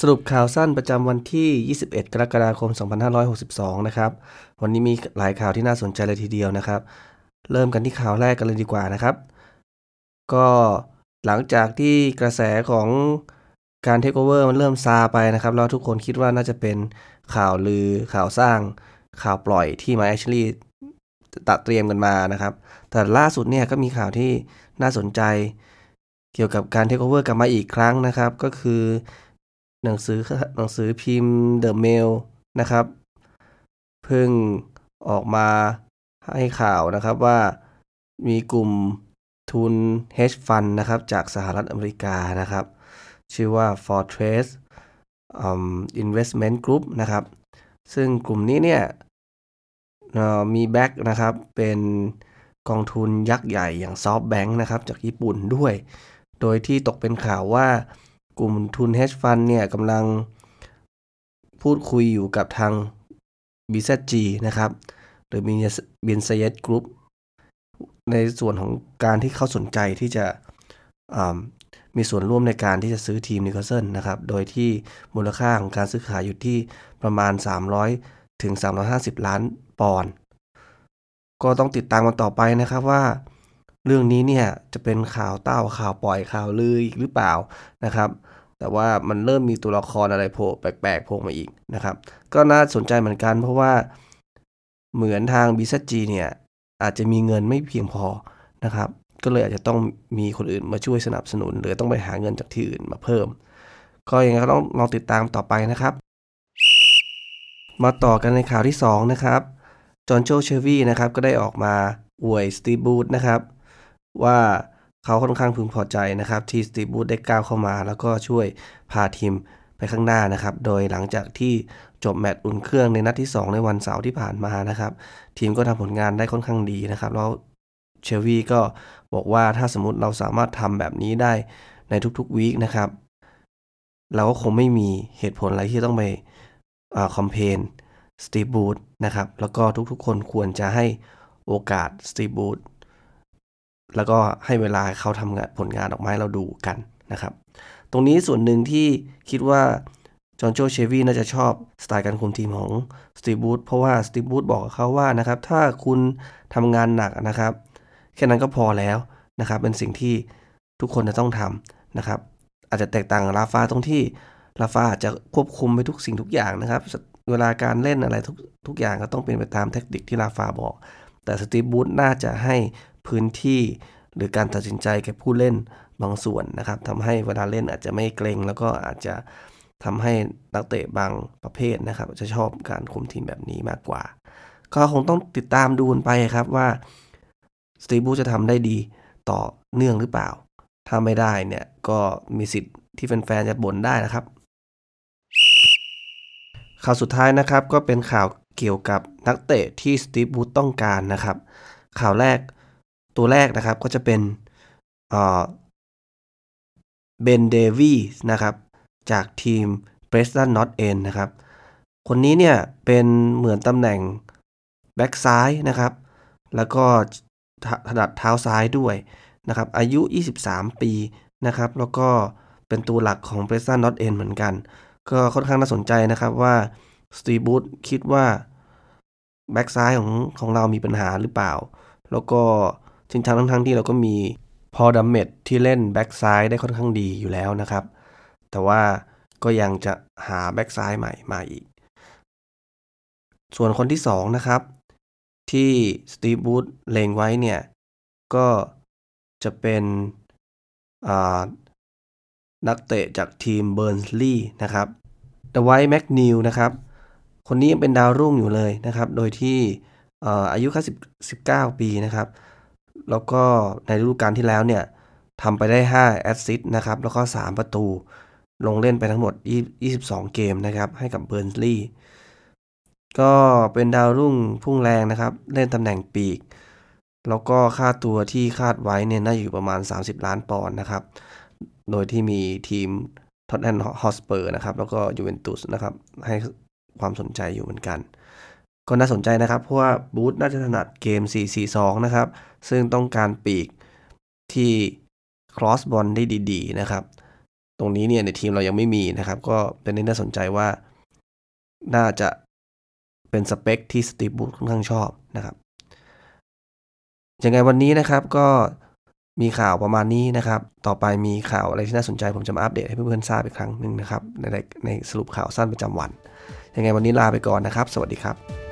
สรุปข่าวสั้นประจำวันที่ 21 กรกฎาคม 2562 นะครับ วันนี้มีหลายข่าวที่น่าสนใจเลยทีเดียวนะครับ เริ่มกันที่ข่าวแรกกันเลยดีกว่านะครับ ก็หลังจากที่กระแสของการเทคโอเวอร์มันเริ่มซาไปนะครับ แล้วทุกคนคิดว่าน่าจะเป็นข่าวลือข่าวสร้างข่าวปล่อยที่มาแอชลีตัดเตรียมกันมานะครับ แต่ล่าสุดเนี่ยก็มีข่าวที่น่าสนใจ เกี่ยวกับการเทคโอเวอร์กลับมาอีกครั้งนะครับ ก็คือ หนังสือหนังสือพิมพ์ The Mail นะครับเพิ่งออกมาให้ข่าวนะครับว่ามีกลุ่มทุน hedge fund นะครับ จากสหรัฐอเมริกานะครับ ชื่อว่า Fortress Investment Group นะครับ ซึ่งกลุ่มนี้เนี่ยมีแบ็กนะครับ เป็นกองทุนยักษ์ใหญ่อย่าง SoftBank นะครับ จากญี่ปุ่นด้วย โดยที่ตกเป็นข่าวว่า กลุ่มทุน hedge fund เนี่ยกำลังพูดคุยอยู่กับทาง BZG นะครับ หรือ b i n s a y e t Group ในส่วนของการที่เขาสนใจที่จะมีส่วนร่วมในการที่จะซื้อทีมนิโคลเซนนะครับ โดยที่มูลค่าของการซื้อขายอยู่ที่ประมาณ 300 ถึง 350 ล้านปอนด์ ก็ต้องติดตามกันต่อไปนะครับว่า เรื่องนี้เนี่ยจะเป็นข่าวเต้าข่าวปล่อยข่าวลืออีกหรือเปล่านะครับ แต่ว่ามันเริ่มมีตัวละครอะไรโผล่แปลกๆโผล่มาอีกนะครับ ก็น่าสนใจเหมือนกัน เพราะว่าเหมือนทาง b ซ g เนี่ยอาจจะมีเงินไม่เพียงพอนะครับ ก็เลยอาจจะต้องมีคนอื่นมาช่วยสนับสนุน หรือต้องไปหาเงินจากที่อื่นมาเพิ่ม ก็ยังไงก็ต้องลองติดตามต่อไปนะครับ มาต่อกันในข่าวที่2นะครับจอห์นโจเชอวี่นะครับก็ได้ออกมาอวยสตีบูธนะครับ ว่าเขาค่อนข้างพึงพอใจนะครับ ที่สตีบูธได้ก้าวเข้ามา แล้วก็ช่วยพาทีมไปข้างหน้านะครับ โดยหลังจากที่จบแมตช์อุ่นเครื่องในนัดที่ 2 ในวันเสาร์ที่ผ่านมานะครับ ทีมก็ทำผลงานได้ค่อนข้างดีนะครับ แล้วเชลวีก็บอกว่าถ้าสมมติเราสามารถทำแบบนี้ได้ในทุกๆวีคนะครับ เราก็คงไม่มีเหตุผลอะไรที่ต้องไปคอมเพนสตีบูธนะครับ แล้วก็ทุกๆคนควรจะให้โอกาสสตีบูธ แล้วก็ให้เวลาเขาทำงานผลงานออกมาให้เราดูกันนะครับ ตรงนี้ส่วนหนึ่งที่คิดว่าจอห์นโจเชวีน่าจะชอบสไตล์การคุมทีมของสตีบูธเพราะว่าสตีบูธบอกเขาว่านะครับ ถ้าคุณทำงานหนักนะครับ แค่นั้นก็พอแล้วนะครับ เป็นสิ่งที่ทุกคนจะต้องทำนะครับ อาจจะแตกต่างลาฟาตรงที่ลาฟาอาจจะควบคุมไปทุกสิ่งทุกอย่างนะครับ เวลาการเล่นอะไรทุกทุกอย่างก็ต้องเป็นไปตามเทคนิคที่ลาฟาบอก แต่สตีบูธน่าจะให้ พื้นที่ หรือการตัดสินใจแก่ผู้เล่นบางส่วนนะครับทำให้เวลาเล่นอาจจะไม่เกรงแล้วก็อาจจะทำให้นักเตะบางประเภทนะครับ จะชอบการคุมทีมแบบนี้มากกว่า ก็คงต้องติดตามดูไปครับว่าสตีบูจะทำได้ดีต่อเนื่องหรือเปล่า ถ้าไม่ได้เนี่ยก็มีสิทธิ์ที่แฟนๆจะบ่นได้นะครับ ข่าวสุดท้ายนะครับก็เป็นข่าวเกี่ยวกับนักเตะที่สตีบูต้องการนะครับ ข่าวแรก ตัวแรกนะครับก็จะเป็นเบนเดวีนะครับ จากทีม Preston North End นะครับ คนนี้เนี่ยเป็นเหมือนตำแหน่งแบ็กซ้ายนะครับ แล้วก็ถนัดเท้าซ้ายด้วยนะครับ อายุ 23 ปีนะครับ แล้วก็เป็นตัวหลักของ Preston North End เหมือนกัน ก็ค่อนข้างน่าสนใจนะครับว่าสตีฟบรูซคิดว่าแบ็กซ้ายของของเรามีปัญหาหรือเปล่า แล้วก็ จริงทั้งทั้งที่เราก็มีพอลดัมเมตต์ที่เล่นแบ็กซ้ายได้ค่อนข้างดีอยู่แล้วนะครับ แต่ว่าก็ยังจะหาแบ็กซ้ายใหม่มาอีก ส่วนคนที่ 2 นะครับ ที่สตีฟบรูซเลงไว้เนี่ย ก็จะเป็นนักเตะจากทีมเบิร์นลีย์นะครับดไวท์แม็คนีลนะครับ คนนี้ยังเป็นดาวรุ่งอยู่เลยนะครับ โดยที่อายุแค่19 ปีนะครับ แล้วก็ในฤดูกาลที่แล้วเนี่ยทำไปได้ 5 แอสซิสต์นะครับ แล้วก็ 3 ประตู ลงเล่นไปทั้งหมด 22 เกมนะครับ ให้กับเบิร์นลีย์ก็เป็นดาวรุ่งพุ่งแรงนะครับ เล่นตำแหน่งปีก แล้วก็ค่าตัวที่คาดไว้เนี่ยน่าจะอยู่ประมาณ 30 ล้านปอนด์นะครับ โดยที่มีทีมท็อตแนมฮอตสเปอร์นะครับ แล้วก็ยูเวนตุสนะครับ ให้ความสนใจอยู่เหมือนกัน ก็น่าสนใจนะครับ เพราะว่าบูธน่าจะถนัดเกม 4-4-2 นะครับ ซึ่งต้องการปีกที่ครอสบอลได้ดีๆ นะครับ ตรงนี้เนี่ยในทีมเรายังไม่มีนะครับ ก็เป็นที่น่าสนใจว่า น่าจะเป็นสเปคที่สตีบูธค่อนข้างชอบนะครับยังไงวันนี้นะครับก็มีข่าวประมาณนี้นะครับ ต่อไปมีข่าวอะไรที่น่าสนใจผมจะมาอัปเดตให้เพื่อนๆทราบอีกครั้งหนึ่งนะครับในในสรุปข่าวสั้นประจำวัน ยังไงวันนี้ลาไปก่อนนะครับ สวัสดีครับ